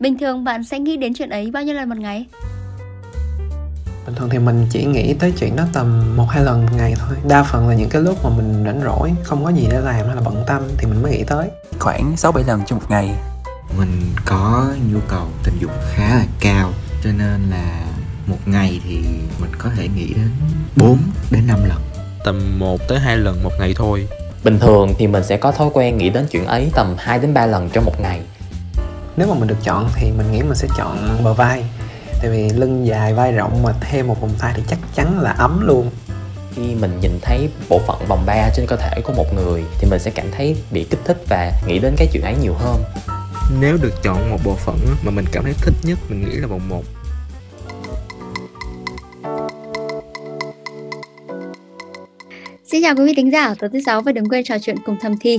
Bình thường bạn sẽ nghĩ đến chuyện ấy bao nhiêu lần một ngày? bình thường thì mình chỉ nghĩ tới chuyện đó tầm một hai lần một ngày thôi. Đa phần là những cái lúc mà mình rảnh rỗi không có gì để làm hay là bận tâm thì mình mới nghĩ tới. Khoảng 6 7 lần trong một ngày. Mình có nhu cầu tình dục khá là cao cho nên là một ngày thì mình có thể nghĩ đến 4 đến 5 lần. Tầm 1 tới 2 lần một ngày thôi. Bình thường thì mình sẽ có thói quen nghĩ đến chuyện ấy tầm 2 đến 3 lần trong một ngày. Nếu mà mình được chọn thì mình nghĩ mình sẽ chọn bờ vai tại vì lưng dài vai rộng mà thêm một vòng tay thì chắc chắn là ấm luôn Khi mình nhìn thấy bộ phận vòng ba trên cơ thể của một người thì mình sẽ cảm thấy bị kích thích và nghĩ đến cái chuyện ấy nhiều hơn. nếu được chọn một bộ phận mà mình cảm thấy thích nhất mình nghĩ là vòng 1 Xin chào quý vị thính giả tối thứ sáu và đừng quên trò chuyện cùng thầm thi.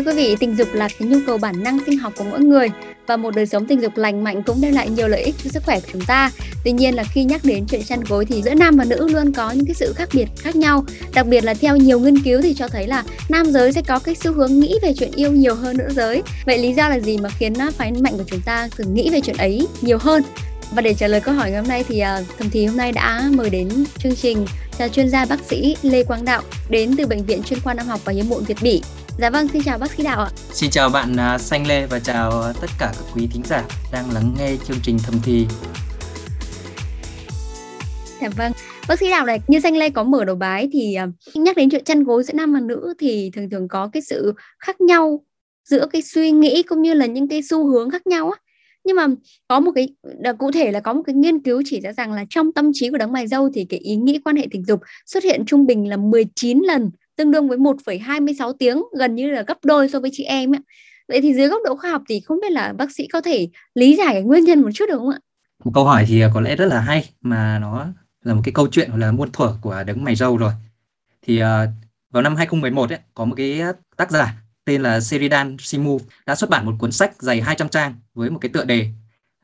Thưa quý vị, tình dục là cái nhu cầu bản năng sinh học của mỗi người và một đời sống tình dục lành mạnh cũng đem lại nhiều lợi ích cho sức khỏe của chúng ta. Tuy nhiên là khi nhắc đến chuyện chăn gối thì giữa nam và nữ luôn có những cái sự khác biệt khác nhau. Đặc biệt là theo nhiều nghiên cứu thì cho thấy là nam giới sẽ có cái xu hướng nghĩ về chuyện yêu nhiều hơn nữ giới. Vậy lý do là gì mà khiến à, phái mạnh của chúng ta thường nghĩ về chuyện ấy nhiều hơn? Và để trả lời câu hỏi ngày hôm nay thì uh, Thầm Thì hôm nay đã mời đến chương trình là chuyên gia bác sĩ Lê Quang Đạo đến từ Bệnh viện Chuyên khoa Nam học và Hiếm muộn Việt Bỉ. Dạ vâng, xin chào bác sĩ Đạo ạ. Xin chào bạn à, Xanh Lê và chào à, tất cả các quý thính giả đang lắng nghe chương trình thầm thì. Dạ vâng, bác sĩ Đạo này như Xanh Lê có mở đầu bái thì uh, nhắc đến chuyện chăn gối giữa nam và nữ thì thường thường có cái sự khác nhau giữa cái suy nghĩ cũng như là những cái xu hướng khác nhau á. Nhưng mà có một cái cụ thể là có một cái nghiên cứu chỉ ra rằng là trong tâm trí của đấng mày dâu thì cái ý nghĩ quan hệ tình dục xuất hiện trung bình là 19 lần tương đương với 1,26 tiếng gần như là gấp đôi so với chị em ấy. Vậy thì dưới góc độ khoa học thì không biết là bác sĩ có thể lý giải cái nguyên nhân một chút được không ạ? Một câu hỏi thì à, có lẽ rất là hay mà nó là một cái câu chuyện là muôn thuở của đấng mày râu rồi. Thì uh, vào năm 2011 ấy, có một cái tác giả tên là Sheridan Simu đã xuất bản một cuốn sách dày 200 trang với một cái tựa đề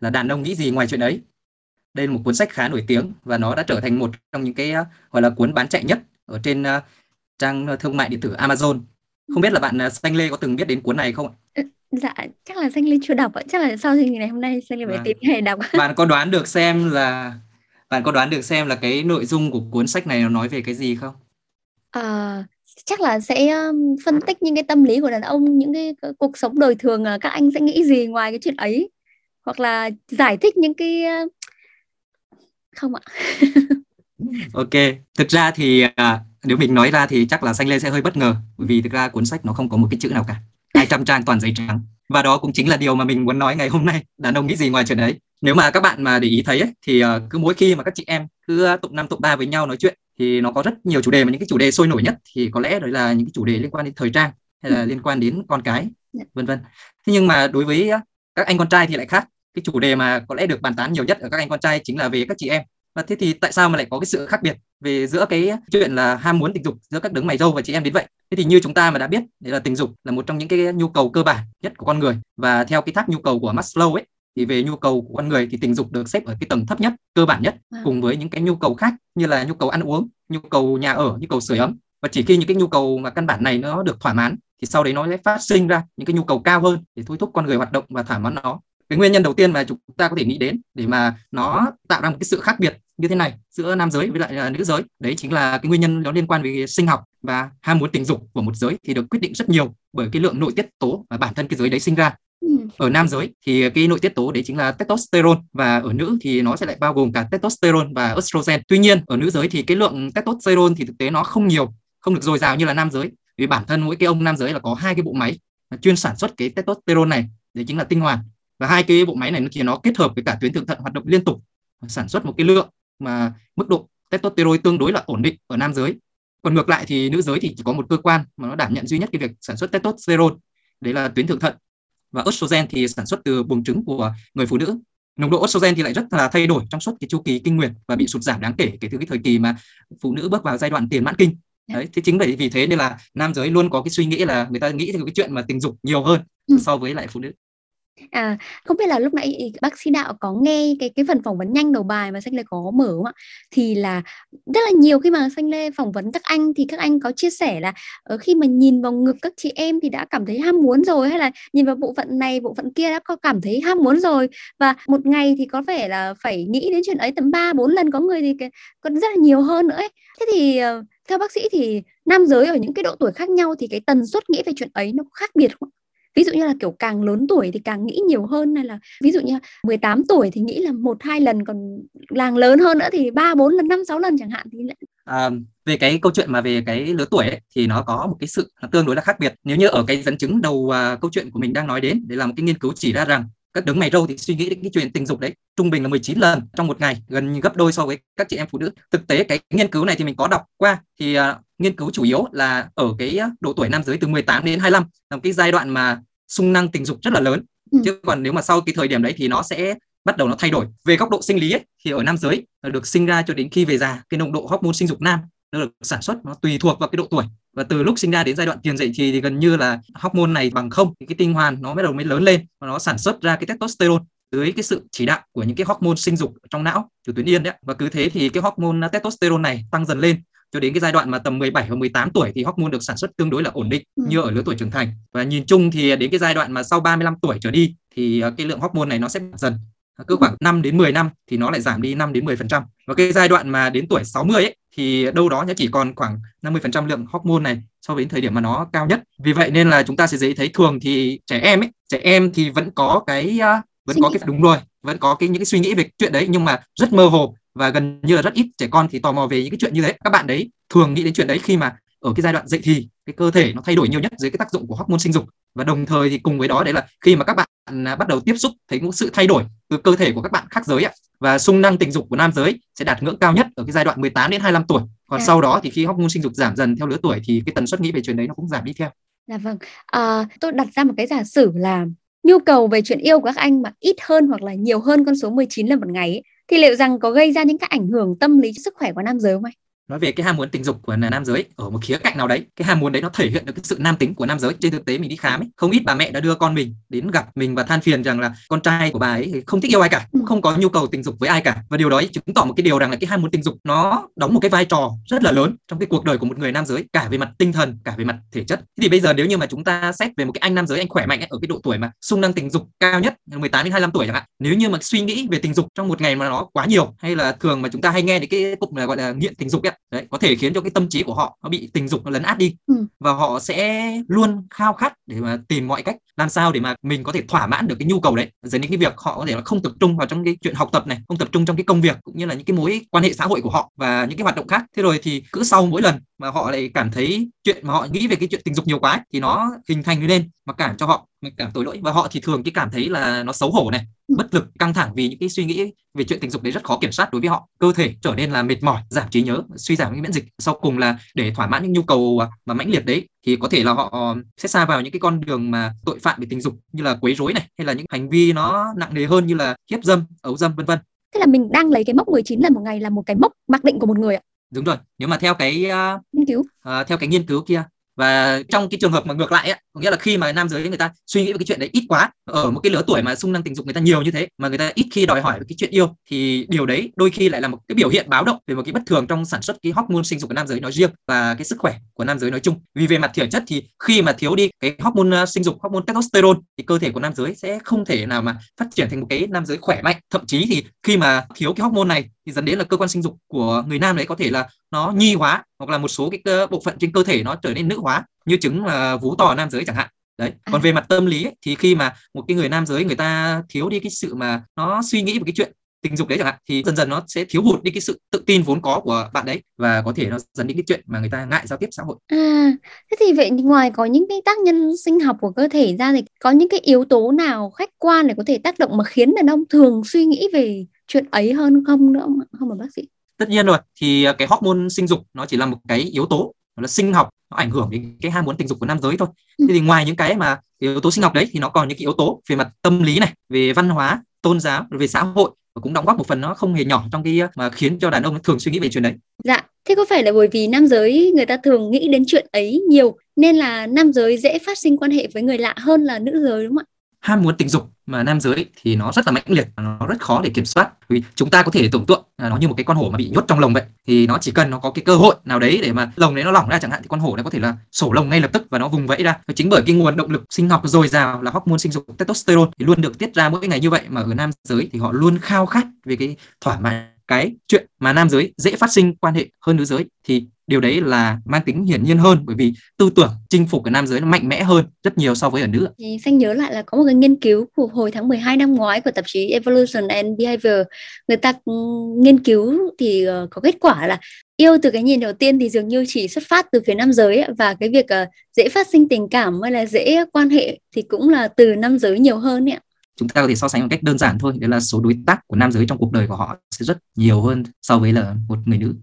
là đàn ông nghĩ gì ngoài chuyện ấy. Đây là một cuốn sách khá nổi tiếng và nó đã trở thành một trong những cái à, gọi là cuốn bán chạy nhất ở trên trang thương mại điện tử Amazon. Không biết là bạn à, Xanh Lê có từng biết đến cuốn này không ạ? Dạ, chắc là Xanh Lê chưa đọc ạ. Chắc là sau chương trình này hôm nay Xanh Lê phải Vâng. tìm ngày đọc. Bạn có đoán được xem là bạn có đoán được xem là cái nội dung của cuốn sách này nó nói về cái gì không? Ờ, chắc là sẽ um, phân tích những cái tâm lý của đàn ông, những cái cuộc sống đời thường à, các anh sẽ nghĩ gì ngoài cái chuyện ấy hoặc là giải thích những cái uh, không ạ. Ok, thực ra thì à, nếu mình nói ra thì chắc là Xanh Lê sẽ hơi bất ngờ bởi vì thực ra cuốn sách nó không có một cái chữ nào cả. 200 trang toàn giấy trắng. Và đó cũng chính là điều mà mình muốn nói ngày hôm nay. Đàn ông nghĩ gì ngoài chuyện đấy? Nếu mà các bạn mà để ý thấy ấy, thì à, cứ mỗi khi mà các chị em cứ tụng năm tụng ba với nhau nói chuyện thì nó có rất nhiều chủ đề mà những cái chủ đề sôi nổi nhất thì có lẽ đó là những cái chủ đề liên quan đến thời trang hay là liên quan đến con cái Dạ. vân vân. Thế nhưng mà đối với à, các anh con trai thì lại khác. Cái chủ đề mà có lẽ được bàn tán nhiều nhất ở các anh con trai chính là về các chị em và thế thì tại sao mà lại có cái sự khác biệt về giữa cái chuyện là ham muốn tình dục giữa các đấng mày râu và chị em đến vậy thế thì như chúng ta mà đã biết đấy là tình dục là một trong những cái nhu cầu cơ bản nhất của con người. Và theo cái tháp nhu cầu của Maslow ấy thì về nhu cầu của con người thì tình dục được xếp ở cái tầng thấp nhất cơ bản nhất Wow. cùng với những cái nhu cầu khác như là nhu cầu ăn uống nhu cầu nhà ở nhu cầu sưởi ấm. Và chỉ khi những cái nhu cầu mà căn bản này nó được thỏa mãn thì sau đấy nó sẽ phát sinh ra những cái nhu cầu cao hơn để thôi thúc con người hoạt động và thỏa mãn nó cái nguyên nhân đầu tiên mà chúng ta có thể nghĩ đến để mà nó tạo ra một cái sự khác biệt như thế này giữa nam giới với lại là nữ giới đấy chính là cái nguyên nhân nó liên quan về sinh học và ham muốn tình dục của một giới thì được quyết định rất nhiều bởi cái lượng nội tiết tố mà bản thân cái giới đấy sinh ra. Ừ. ở nam giới thì cái nội tiết tố đấy chính là testosterone và ở nữ thì nó sẽ lại bao gồm cả testosterone và estrogen. Tuy nhiên ở nữ giới thì cái lượng testosterone thì thực tế nó không nhiều không được dồi dào như là nam giới. Vì bản thân mỗi cái ông nam giới là có hai cái bộ máy chuyên sản xuất cái testosterone này đấy chính là tinh hoàn và hai cái bộ máy này nó thì nó kết hợp với cả tuyến thượng thận hoạt động liên tục sản xuất một cái lượng mà mức độ testosterone tương đối là ổn định ở nam giới. Còn ngược lại thì nữ giới thì chỉ có một cơ quan mà nó đảm nhận duy nhất cái việc sản xuất testosterone đấy là tuyến thượng thận. Và estrogen thì sản xuất từ buồng trứng của người phụ nữ. Nồng độ estrogen thì lại rất là thay đổi trong suốt cái chu kỳ kinh nguyệt và bị sụt giảm đáng kể kể từ cái thời kỳ mà phụ nữ bước vào giai đoạn tiền mãn kinh. Đấy thế chính bởi vì thế nên là nam giới luôn có cái suy nghĩ là người ta nghĩ theo cái chuyện mà tình dục nhiều hơn Ừ. so với lại phụ nữ À, không biết là lúc nãy bác sĩ Đạo có nghe cái cái phần phỏng vấn nhanh đầu bài mà Xanh Lê có mở không ạ? Thì là rất là nhiều khi mà Xanh Lê phỏng vấn các anh thì các anh có chia sẻ là ở khi mà nhìn vào ngực các chị em thì đã cảm thấy ham muốn rồi hay là nhìn vào bộ phận này bộ phận kia đã có cảm thấy ham muốn rồi và một ngày thì có vẻ là phải nghĩ đến chuyện ấy tầm 3 4 lần có người thì còn rất là nhiều hơn nữa ấy. Thế thì ờ, theo bác sĩ thì nam giới ở những cái độ tuổi khác nhau thì cái tần suất nghĩ về chuyện ấy nó khác biệt không? Ví dụ như là kiểu càng lớn tuổi thì càng nghĩ nhiều hơn hay là ví dụ như 18 tuổi thì nghĩ là một hai lần còn làng lớn hơn nữa thì ba bốn lần năm sáu lần chẳng hạn thì à, về cái câu chuyện mà về cái lứa tuổi ấy, thì nó có một cái sự tương đối là khác biệt. Nếu như ở cái dẫn chứng đầu uh, câu chuyện của mình đang nói đến đấy là một cái nghiên cứu chỉ ra rằng các đứng mày râu thì suy nghĩ đến cái chuyện tình dục đấy trung bình là 19 lần trong một ngày gần như gấp đôi so với các chị em phụ nữ. Thực tế cái nghiên cứu này thì mình có đọc qua thì uh, nghiên cứu chủ yếu là ở cái độ tuổi nam giới từ 18 đến 25 là một cái giai đoạn mà sung năng tình dục rất là lớn. Ừ. chứ còn nếu mà sau cái thời điểm đấy thì nó sẽ bắt đầu nó thay đổi. Về góc độ sinh lý ấy, thì ở nam giới được sinh ra cho đến khi về già cái nồng độ hormone sinh dục nam nó được sản xuất nó tùy thuộc vào cái độ tuổi. Và từ lúc sinh ra đến giai đoạn tiền dậy thì, thì gần như là hormone này bằng không thì cái tinh hoàn nó bắt đầu mới lớn lên và nó sản xuất ra cái testosterone dưới cái sự chỉ đạo của những cái hormone sinh dục trong não từ tuyến yên đấy và cứ thế thì cái hormone testosterone này tăng dần lên cho đến cái giai đoạn mà tầm 17 và 18 tuổi thì hormone được sản xuất tương đối là ổn định ừ. như ở lứa tuổi trưởng thành và nhìn chung thì đến cái giai đoạn mà sau 35 tuổi trở đi thì ờ, cái lượng hormone này nó sẽ dần cứ ừ. khoảng 5 đến 10 năm thì nó lại giảm đi 5 đến 10%. Và cái giai đoạn mà đến tuổi 60 ấy thì đâu đó nó chỉ còn khoảng 50% lượng hormone này so với thời điểm mà nó cao nhất. Vì vậy nên là chúng ta sẽ dễ thấy thường thì trẻ em ấy, trẻ em thì vẫn có cái uh, vẫn suy có cái đúng rồi, vẫn có cái những cái suy nghĩ về chuyện đấy nhưng mà rất mơ hồ và gần như là rất ít trẻ con thì tò mò về những cái chuyện như thế các bạn đấy thường nghĩ đến chuyện đấy khi mà ở cái giai đoạn dậy thì cái cơ thể nó thay đổi nhiều nhất dưới cái tác dụng của hormone sinh dục và đồng thời thì cùng với đó đấy là khi mà các bạn à, bắt đầu tiếp xúc thấy một sự thay đổi từ cơ thể của các bạn khác giới ạ và sung năng tình dục của nam giới sẽ đạt ngưỡng cao nhất ở cái giai đoạn 18 đến 25 tuổi còn à. sau đó thì khi hormone sinh dục giảm dần theo lứa tuổi thì cái tần suất nghĩ về chuyện đấy nó cũng giảm đi theo. Dạ vâng. À, tôi đặt ra một cái giả sử là nhu cầu về chuyện yêu của các anh mà ít hơn hoặc là nhiều hơn con số 19 lần một ngày ấy, thì liệu rằng có gây ra những cái ảnh hưởng tâm lý sức khỏe của nam giới không anh? Nói về cái ham muốn tình dục của nam giới ở một khía cạnh nào đấy cái ham muốn đấy nó thể hiện được cái sự nam tính của nam giới. Trên thực tế mình đi khám ấy không ít bà mẹ đã đưa con mình đến gặp mình và than phiền rằng là con trai của bà ấy không thích yêu ai cả cũng ừ. không có nhu cầu tình dục với ai cả. Và điều đó chứng tỏ một cái điều rằng là cái ham muốn tình dục nó đóng một cái vai trò rất là lớn trong cái cuộc đời của một người nam giới cả về mặt tinh thần cả về mặt thể chất. Thế thì bây giờ nếu như mà chúng ta xét về một cái anh nam giới anh khỏe mạnh ấy, ở cái độ tuổi mà sung năng tình dục cao nhất 18 đến 25 tuổi chẳng hạn nếu như mà suy nghĩ về tình dục trong một ngày mà nó quá nhiều hay là thường mà chúng ta hay nghe đến cái cụm là gọi là nghiện tình dục ấy, đấy có thể khiến cho cái tâm trí của họ nó bị tình dục nó lấn át đi. Ừ. và họ sẽ luôn khao khát để mà tìm mọi cách làm sao để mà mình có thể thỏa mãn được cái nhu cầu đấy. Dẫn đến cái việc họ có thể là không tập trung vào trong cái chuyện học tập này không tập trung trong cái công việc cũng như là những cái mối quan hệ xã hội của họ và những cái hoạt động khác. Thế rồi thì cứ sau mỗi lần mà họ lại cảm thấy chuyện mà họ nghĩ về cái chuyện tình dục nhiều quá thì nó hình thành lên mà cản cho họ cảm tội lỗi. Và họ thì thường cái cảm thấy là nó xấu hổ này ừ. bất lực căng thẳng vì những cái suy nghĩ về chuyện tình dục đấy rất khó kiểm soát đối với họ. Cơ thể trở nên là mệt mỏi giảm trí nhớ suy giảm cái miễn dịch. Sau cùng là để thỏa mãn những nhu cầu mà mãnh liệt đấy thì có thể là họ sẽ xa vào những cái con đường mà tội phạm về tình dục như là quấy rối này hay là những hành vi nó nặng nề hơn như là hiếp dâm ấu dâm vân vân. Thế là mình đang lấy cái mốc 19 lần một ngày là một cái mốc mặc định của một người ạ. Đúng rồi. Nếu mà theo cái uh, nghiên cứu. uh, theo cái nghiên cứu kia và trong cái trường hợp mà ngược lại ấy, có nghĩa là khi mà nam giới người ta suy nghĩ về cái chuyện đấy ít quá ở một cái lứa tuổi mà xung năng tình dục người ta nhiều như thế mà người ta ít khi đòi hỏi về cái chuyện yêu thì điều đấy đôi khi lại là một cái biểu hiện báo động về một cái bất thường trong sản xuất cái hormone sinh dục của nam giới nói riêng và cái sức khỏe của nam giới nói chung. Vì về mặt thể chất thì khi mà thiếu đi cái hormone ờ, sinh dục hormone testosterone thì cơ thể của nam giới sẽ không thể nào mà phát triển thành một cái nam giới khỏe mạnh. Thậm chí thì khi mà thiếu cái hormone này thì dẫn đến là cơ quan sinh dục của người nam đấy có thể là nó nhi hóa hoặc là một số cái cơ, bộ phận trên cơ thể nó trở nên nữ hóa như chứng là vú tò nam giới chẳng hạn đấy à. còn về mặt tâm lý ấy, thì khi mà một cái người nam giới người ta thiếu đi cái sự mà nó suy nghĩ về cái chuyện tình dục đấy chẳng hạn thì dần dần nó sẽ thiếu hụt đi cái sự tự tin vốn có của bạn đấy và có thể nó dẫn đến cái chuyện mà người ta ngại giao tiếp xã hội. À, thế thì vậy ngoài có những cái tác nhân sinh học của cơ thể ra thì có những cái yếu tố nào khách quan để có thể tác động mà khiến đàn ông thường suy nghĩ về chuyện ấy hơn không nữa không mà bác sĩ? Tất nhiên rồi, thì cái hormone sinh dục nó chỉ là một cái yếu tố nó là sinh học nó ảnh hưởng đến cái ham muốn tình dục của nam giới thôi. Ừ. Thế thì ngoài những cái mà yếu tố sinh học đấy thì nó còn những cái yếu tố về mặt tâm lý này, về văn hóa, tôn giáo, về xã hội và cũng đóng góp một phần nó không hề nhỏ trong cái mà khiến cho đàn ông thường suy nghĩ về chuyện đấy. Dạ, thế có phải là bởi vì nam giới người ta thường nghĩ đến chuyện ấy nhiều nên là nam giới dễ phát sinh quan hệ với người lạ hơn là nữ giới đúng không ạ? Ham muốn tình dục mà nam giới thì nó rất là mãnh liệt nó rất khó để kiểm soát. Vì chúng ta có thể tưởng tượng là nó như một cái con hổ mà bị nhốt trong lồng vậy. Thì nó chỉ cần nó có cái cơ hội nào đấy để mà lồng đấy nó lỏng ra chẳng hạn, thì con hổ nó có thể là sổ lồng ngay lập tức và nó vùng vẫy ra. Và chính bởi cái nguồn động lực sinh học dồi dào là hormone sinh dục testosterone thì luôn được tiết ra mỗi ngày như vậy mà ở nam giới thì họ luôn khao khát về cái thỏa mãn cái chuyện mà nam giới dễ phát sinh quan hệ hơn nữ giới. Thì điều đấy là mang tính hiển nhiên hơn bởi vì tư tưởng chinh phục của nam giới nó mạnh mẽ hơn rất nhiều so với ở nữ. Thì xanh nhớ lại là có một cái nghiên cứu của hồi tháng 12 năm ngoái của tạp chí Evolution and Behavior. Người ta nghiên cứu thì ờ, có kết quả là yêu từ cái nhìn đầu tiên thì dường như chỉ xuất phát từ phía nam giới và cái việc uh, dễ phát sinh tình cảm hay là dễ quan hệ thì cũng là từ nam giới nhiều hơn ạ chúng ta có thể so sánh một cách đơn giản thôi đấy là số đối tác của nam giới trong cuộc đời của họ sẽ rất nhiều hơn so với là một người nữ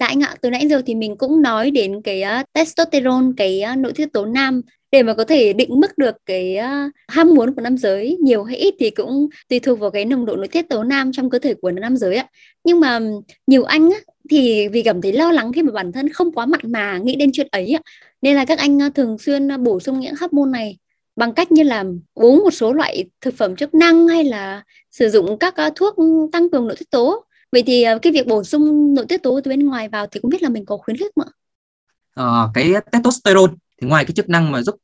Dạ anh ạ, từ nãy giờ thì mình cũng nói đến cái uh, testosterone, cái uh, nội tiết tố nam. Để mà có thể định mức được cái uh, ham muốn của nam giới nhiều hay ít thì cũng tùy thuộc vào cái nồng độ nội tiết tố nam trong cơ thể của nam giới ạ. Nhưng mà nhiều anh á, thì vì cảm thấy lo lắng khi mà bản thân không quá mặn mà nghĩ đến chuyện ấy ạ, nên là các anh uh, thường xuyên uh, bổ sung những hormone này bằng cách như là uống một số loại thực phẩm chức năng hay là sử dụng các uh, thuốc tăng cường nội tiết tố vậy thì ờ, cái việc bổ sung nội tiết tố từ bên ngoài vào thì cũng biết là mình có khuyến khích không ạ? À, cái testosterone thì ngoài cái chức năng mà giúp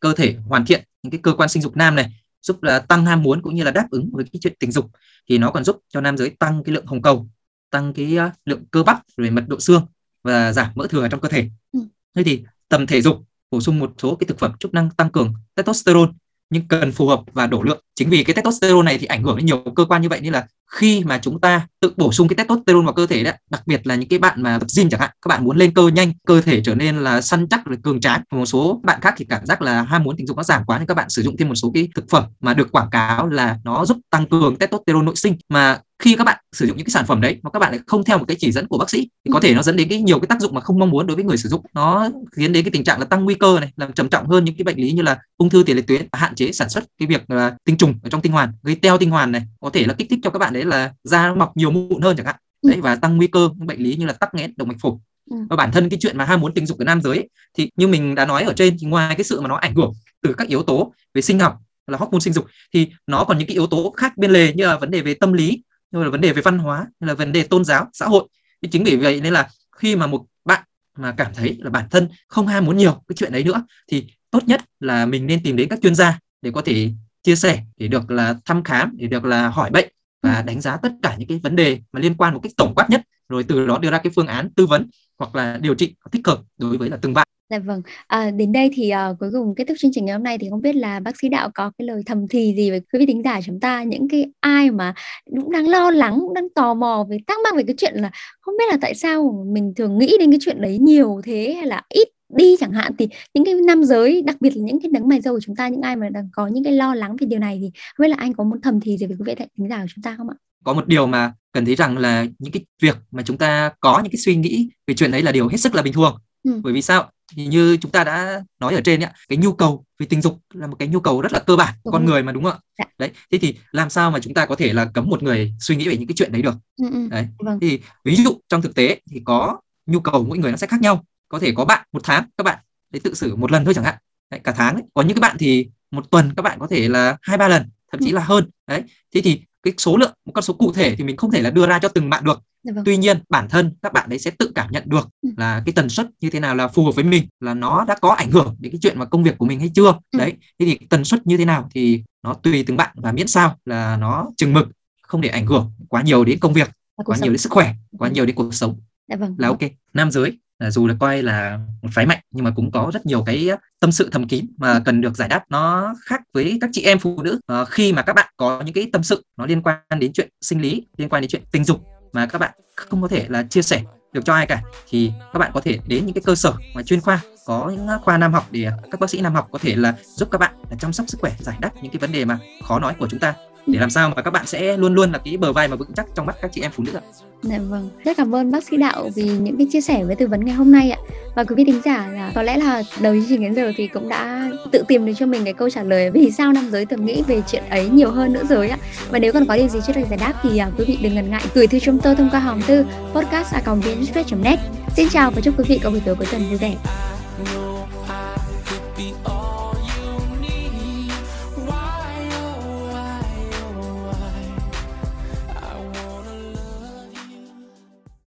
cơ thể hoàn thiện những cái cơ quan sinh dục nam này giúp là tăng ham muốn cũng như là đáp ứng với cái chuyện tình dục thì nó còn giúp cho nam giới tăng cái lượng hồng cầu tăng cái uh, lượng cơ bắp rồi mật độ xương và giảm mỡ thừa trong cơ thể. Ừ. thế thì tầm thể dục bổ sung một số cái thực phẩm chức năng tăng cường testosterone nhưng cần phù hợp và đổ lượng chính vì cái testosterone này thì ảnh hưởng đến nhiều cơ quan như vậy nên là khi mà chúng ta tự bổ sung cái testosterone vào cơ thể đấy đặc biệt là những cái bạn mà tập gym chẳng hạn các bạn muốn lên cơ nhanh cơ thể trở nên là săn chắc rồi cường tráng một số bạn khác thì cảm giác là ham muốn tình dục nó giảm quá nên các bạn sử dụng thêm một số cái thực phẩm mà được quảng cáo là nó giúp tăng cường testosterone nội sinh. Mà khi các bạn sử dụng những cái sản phẩm đấy mà các bạn lại không theo một cái chỉ dẫn của bác sĩ thì có thể nó dẫn đến cái nhiều cái tác dụng mà không mong muốn đối với người sử dụng. Nó khiến đến cái tình trạng là tăng nguy cơ này làm trầm trọng hơn những cái bệnh lý như là ung thư tiền liệt tuyến hạn chế sản xuất cái việc là tinh trùng ở trong tinh hoàn gây teo tinh hoàn này có thể là kích thích cho các bạn đấy là da mọc nhiều mụn hơn chẳng hạn ừ. đấy và tăng nguy cơ những bệnh lý như là tắc nghẽn động mạch phổi ừ. và bản thân cái chuyện mà ham muốn tình dục của nam giới ấy, thì như mình đã nói ở trên thì ngoài cái sự mà nó ảnh hưởng từ các yếu tố về sinh học là hormone sinh dục thì nó còn những cái yếu tố khác bên lề như là vấn đề về tâm lý như là vấn đề về văn hóa như là vấn đề tôn giáo xã hội thì chính vì vậy nên là khi mà một bạn mà cảm thấy là bản thân không ham muốn nhiều cái chuyện đấy nữa thì tốt nhất là mình nên tìm đến các chuyên gia để có thể chia sẻ để được là thăm khám để được là hỏi bệnh và ừ. đánh giá tất cả những cái vấn đề mà liên quan một cách tổng quát nhất rồi từ đó đưa ra cái phương án tư vấn hoặc là điều trị thích hợp đối với là từng bạn Dạ vâng, à, đến đây thì uh, cuối cùng kết thúc chương trình ngày hôm nay thì không biết là bác sĩ đạo có cái lời thầm thì gì với quý vị thính giả chúng ta những cái ai mà cũng đang lo lắng, cũng đang tò mò về thắc mắc về cái chuyện là không biết là tại sao mình thường nghĩ đến cái chuyện đấy nhiều thế hay là ít đi chẳng hạn thì những cái nam giới đặc biệt là những cái đấng mày dâu của chúng ta những ai mà đang có những cái lo lắng về điều này thì không biết là anh có muốn thầm thì gì với quý vị thính giả của chúng ta không ạ? Có một điều mà cần thấy rằng là những cái việc mà chúng ta có những cái suy nghĩ về chuyện đấy là điều hết sức là bình thường. Ừ. Bởi vì sao? thì như chúng ta đã nói ở trên ấy, cái nhu cầu về tình dục là một cái nhu cầu rất là cơ bản của con người mà đúng không ạ dạ. đấy thế thì làm sao mà chúng ta có thể là cấm một người suy nghĩ về những cái chuyện đấy được ừ, ừ. đấy vâng. thì ví dụ trong thực tế thì có nhu cầu mỗi người nó sẽ khác nhau có thể có bạn một tháng các bạn để tự xử một lần thôi chẳng hạn đấy, cả tháng ấy. có những cái bạn thì một tuần các bạn có thể là hai ba lần thậm chí ừ. là hơn đấy thế thì cái số lượng một con số cụ thể thì mình không thể là đưa ra cho từng bạn được dạ vâng. tuy nhiên bản thân các bạn đấy sẽ tự cảm nhận được ừ. là cái tần suất như thế nào là phù hợp với mình là nó đã có ảnh hưởng đến cái chuyện mà công việc của mình hay chưa ừ. đấy thế thì tần suất như thế nào thì nó tùy từng bạn và miễn sao là nó chừng mực không để ảnh hưởng quá nhiều đến công việc quá sống. nhiều đến sức khỏe quá nhiều đến cuộc sống dạ vâng. là ok nam giới dù là coi là một phái mạnh nhưng mà cũng có rất nhiều cái tâm sự thầm kín mà cần được giải đáp nó khác với các chị em phụ nữ. À, khi mà các bạn có những cái tâm sự nó liên quan đến chuyện sinh lý liên quan đến chuyện tình dục mà các bạn không có thể là chia sẻ được cho ai cả thì các bạn có thể đến những cái cơ sở mà chuyên khoa có những khoa nam học để các bác sĩ nam học có thể là giúp các bạn chăm sóc sức khỏe giải đáp những cái vấn đề mà khó nói của chúng ta để làm sao mà các bạn sẽ luôn luôn là cái bờ vai mà vững chắc trong mắt các chị em phụ nữ ạ. Dạ vâng, rất cảm ơn bác sĩ Đạo vì những cái chia sẻ với tư vấn ngày hôm nay ạ. Và quý vị thính giả là có lẽ là đầu chương trình đến giờ thì cũng đã tự tìm được cho mình cái câu trả lời vì sao nam giới thường nghĩ về chuyện ấy nhiều hơn nữ giới ạ. Và nếu còn có điều gì chưa được giải đáp thì à, quý vị đừng ngần ngại gửi thư chúng tôi thông qua hòm thư podcast net Xin chào và chúc quý vị có buổi tối cuối tuần vui vẻ.